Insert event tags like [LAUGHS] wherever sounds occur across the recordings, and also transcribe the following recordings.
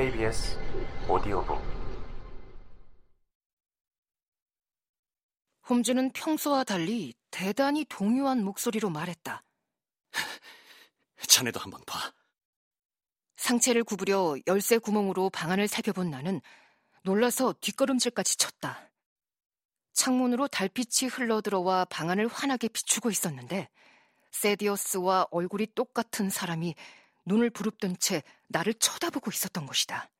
KBS 오디오북 홈즈는 평소와 달리 대단히 동요한 목소리로 말했다. [LAUGHS] 자네도 한번 봐. 상체를 구부려 열쇠 구멍으로 방안을 살펴본 나는 놀라서 뒷걸음질까지 쳤다. 창문으로 달빛이 흘러들어와 방안을 환하게 비추고 있었는데 세디어스와 얼굴이 똑같은 사람이 눈을 부릅뜬 채 나를 쳐다보고 있었던 것이다.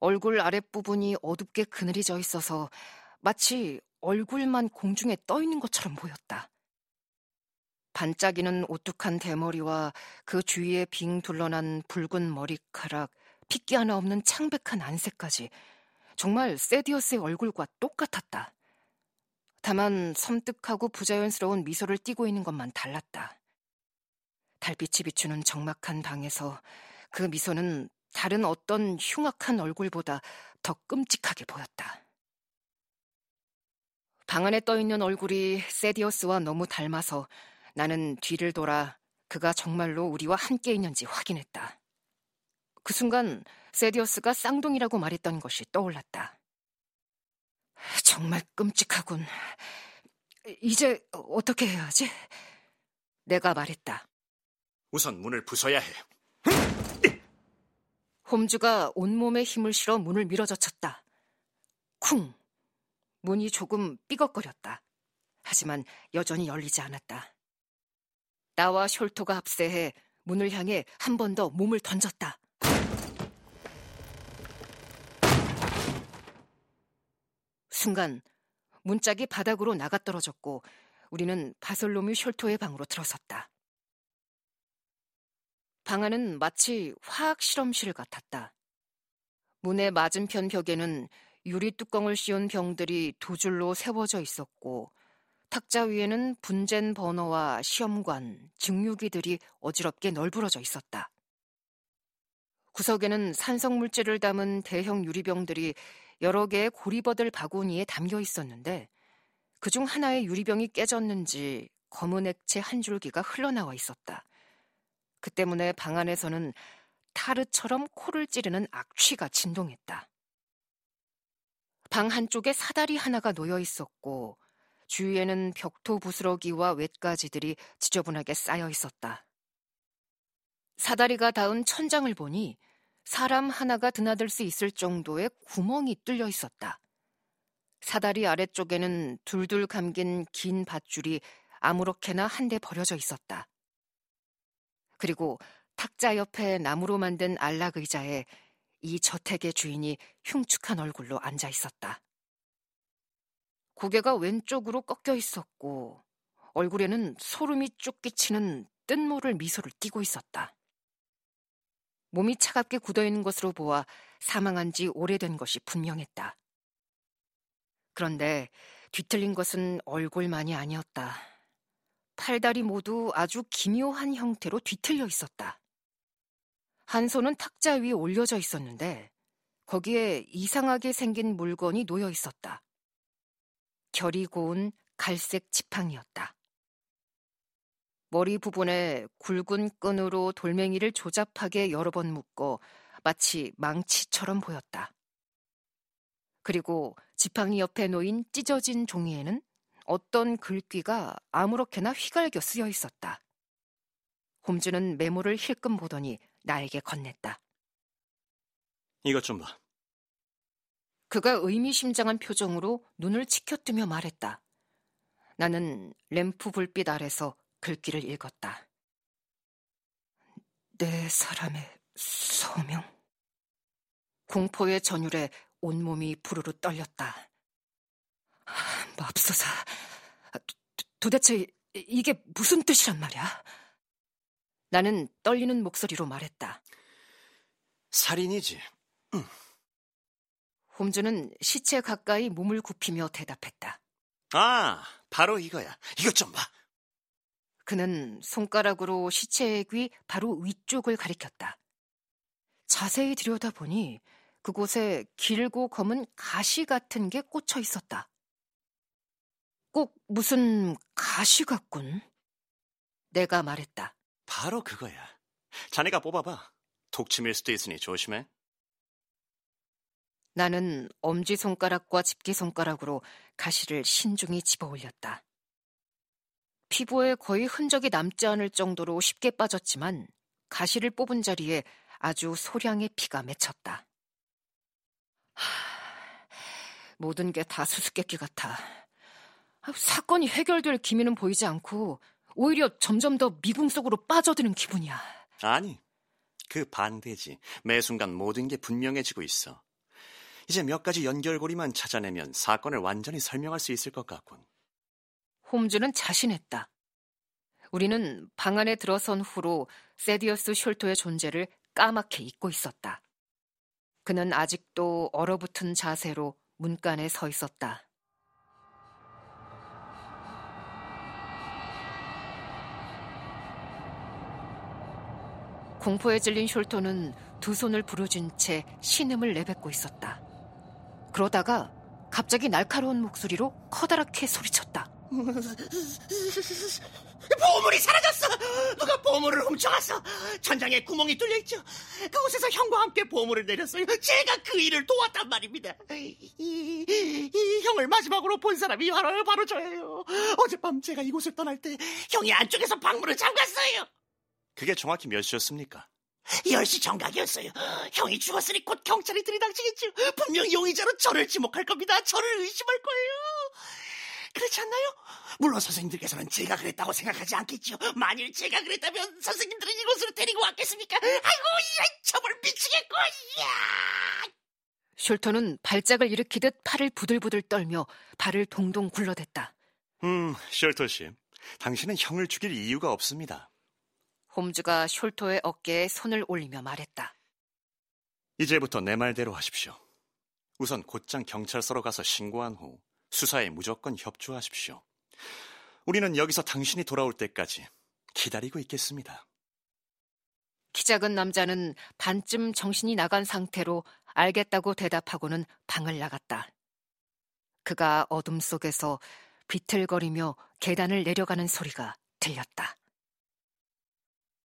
얼굴 아랫부분이 어둡게 그늘이 져 있어서 마치 얼굴만 공중에 떠 있는 것처럼 보였다. 반짝이는 오뚝한 대머리와 그 주위에 빙 둘러난 붉은 머리카락, 핏기 하나 없는 창백한 안색까지 정말 세디어스의 얼굴과 똑같았다. 다만 섬뜩하고 부자연스러운 미소를 띠고 있는 것만 달랐다. 달빛이 비추는 적막한 방에서 그 미소는 다른 어떤 흉악한 얼굴보다 더 끔찍하게 보였다. 방 안에 떠 있는 얼굴이 세디어스와 너무 닮아서 나는 뒤를 돌아 그가 정말로 우리와 함께 있는지 확인했다. 그 순간 세디어스가 쌍둥이라고 말했던 것이 떠올랐다. 정말 끔찍하군. 이제 어떻게 해야 하지? 내가 말했다. 우선 문을 부숴야 해. 홈즈가 온몸에 힘을 실어 문을 밀어젖혔다. 쿵! 문이 조금 삐걱거렸다. 하지만 여전히 열리지 않았다. 나와 숄토가 합세해 문을 향해 한 번 더 몸을 던졌다. 순간 문짝이 바닥으로 나가 떨어졌고 우리는 바솔로뮤 숄토의 방으로 들어섰다. 방 안은 마치 화학 실험실 같았다. 문의 맞은편 벽에는 유리 뚜껑을 씌운 병들이 두 줄로 세워져 있었고 탁자 위에는 분젠 버너와 시험관, 증류기들이 어지럽게 널브러져 있었다. 구석에는 산성물질을 담은 대형 유리병들이 여러 개의 고리버들 바구니에 담겨 있었는데 그중 하나의 유리병이 깨졌는지 검은 액체 한 줄기가 흘러나와 있었다. 그 때문에 방 안에서는 타르처럼 코를 찌르는 악취가 진동했다. 방 한쪽에 사다리 하나가 놓여 있었고 주위에는 벽토 부스러기와 웻가지들이 지저분하게 쌓여 있었다. 사다리가 닿은 천장을 보니 사람 하나가 드나들 수 있을 정도의 구멍이 뚫려 있었다. 사다리 아래쪽에는 둘둘 감긴 긴 밧줄이 아무렇게나 한 대 버려져 있었다. 그리고 탁자 옆에 나무로 만든 안락 의자에 이 저택의 주인이 흉측한 얼굴로 앉아 있었다. 고개가 왼쪽으로 꺾여 있었고 얼굴에는 소름이 쭉 끼치는 뜬모를 미소를 띠고 있었다. 몸이 차갑게 굳어 있는 것으로 보아 사망한 지 오래된 것이 분명했다. 그런데 뒤틀린 것은 얼굴만이 아니었다. 팔다리 모두 아주 기묘한 형태로 뒤틀려 있었다. 한 손은 탁자 위에 올려져 있었는데 거기에 이상하게 생긴 물건이 놓여 있었다. 결이 고운 갈색 지팡이였다. 머리 부분에 굵은 끈으로 돌멩이를 조잡하게 여러 번 묶어 마치 망치처럼 보였다. 그리고 지팡이 옆에 놓인 찢어진 종이에는 어떤 글귀가 아무렇게나 휘갈겨 쓰여 있었다. 홈즈는 메모를 힐끔 보더니 나에게 건넸다. 이것 좀 봐. 그가 의미심장한 표정으로 눈을 치켜뜨며 말했다. 나는 램프 불빛 아래서 글귀를 읽었다. 내 사람의 소명. 공포의 전율에 온몸이 부르르 떨렸다. 맙소사. 도, 도대체 이게 무슨 뜻이란 말이야? 나는 떨리는 목소리로 말했다. 살인이지. 응. 홈즈는 시체 가까이 몸을 굽히며 대답했다. 아, 바로 이거야. 이것 좀 봐. 그는 손가락으로 시체의 귀 바로 위쪽을 가리켰다. 자세히 들여다보니 그곳에 길고 검은 가시 같은 게 꽂혀 있었다. 꼭 무슨 가시 같군. 내가 말했다. 바로 그거야. 자네가 뽑아봐. 독침일 수도 있으니 조심해. 나는 엄지손가락과 집게손가락으로 가시를 신중히 집어 올렸다. 피부에 거의 흔적이 남지 않을 정도로 쉽게 빠졌지만 가시를 뽑은 자리에 아주 소량의 피가 맺혔다. 하, 모든 게 다 수수께끼 같아. 사건이 해결될 기미는 보이지 않고 오히려 점점 더 미궁 속으로 빠져드는 기분이야. 아니, 그 반대지. 매 순간 모든 게 분명해지고 있어. 이제 몇 가지 연결고리만 찾아내면 사건을 완전히 설명할 수 있을 것 같군. 홈즈는 자신했다. 우리는 방 안에 들어선 후로 세디어스 숄토의 존재를 까맣게 잊고 있었다. 그는 아직도 얼어붙은 자세로 문간에 서 있었다. 공포에 질린 숄토는 두 손을 부르진 채 신음을 내뱉고 있었다. 그러다가 갑자기 날카로운 목소리로 커다랗게 소리쳤다. 보물이 사라졌어! 누가 보물을 훔쳐갔어! 천장에 구멍이 뚫려 있죠. 그곳에서 형과 함께 보물을 내렸어요. 제가 그 일을 도왔단 말입니다. 이, 이, 이 형을 마지막으로 본 사람이 바로 바로 저예요. 어젯밤 제가 이곳을 떠날 때 형이 안쪽에서 방문을 잠갔어요. 그게 정확히 몇 시였습니까? 10시 정각이었어요. 형이 죽었으니 곧 경찰이 들이닥치겠죠. 분명 용의자로 저를 지목할 겁니다. 저를 의심할 거예요. 그렇지 않나요? 물론 선생님들께서는 제가 그랬다고 생각하지 않겠죠. 만일 제가 그랬다면 선생님들은 이곳으로 데리고 왔겠습니까? 아이고, 이런 저을 미치겠고, 야! 숄터는 발작을 일으키듯 팔을 부들부들 떨며 발을 동동 굴러댔다. 음, 셜터 씨. 당신은 형을 죽일 이유가 없습니다. 홈즈가 숄토의 어깨에 손을 올리며 말했다. 이제부터 내 말대로 하십시오. 우선 곧장 경찰서로 가서 신고한 후 수사에 무조건 협조하십시오. 우리는 여기서 당신이 돌아올 때까지 기다리고 있겠습니다. 키 작은 남자는 반쯤 정신이 나간 상태로 알겠다고 대답하고는 방을 나갔다. 그가 어둠 속에서 비틀거리며 계단을 내려가는 소리가 들렸다.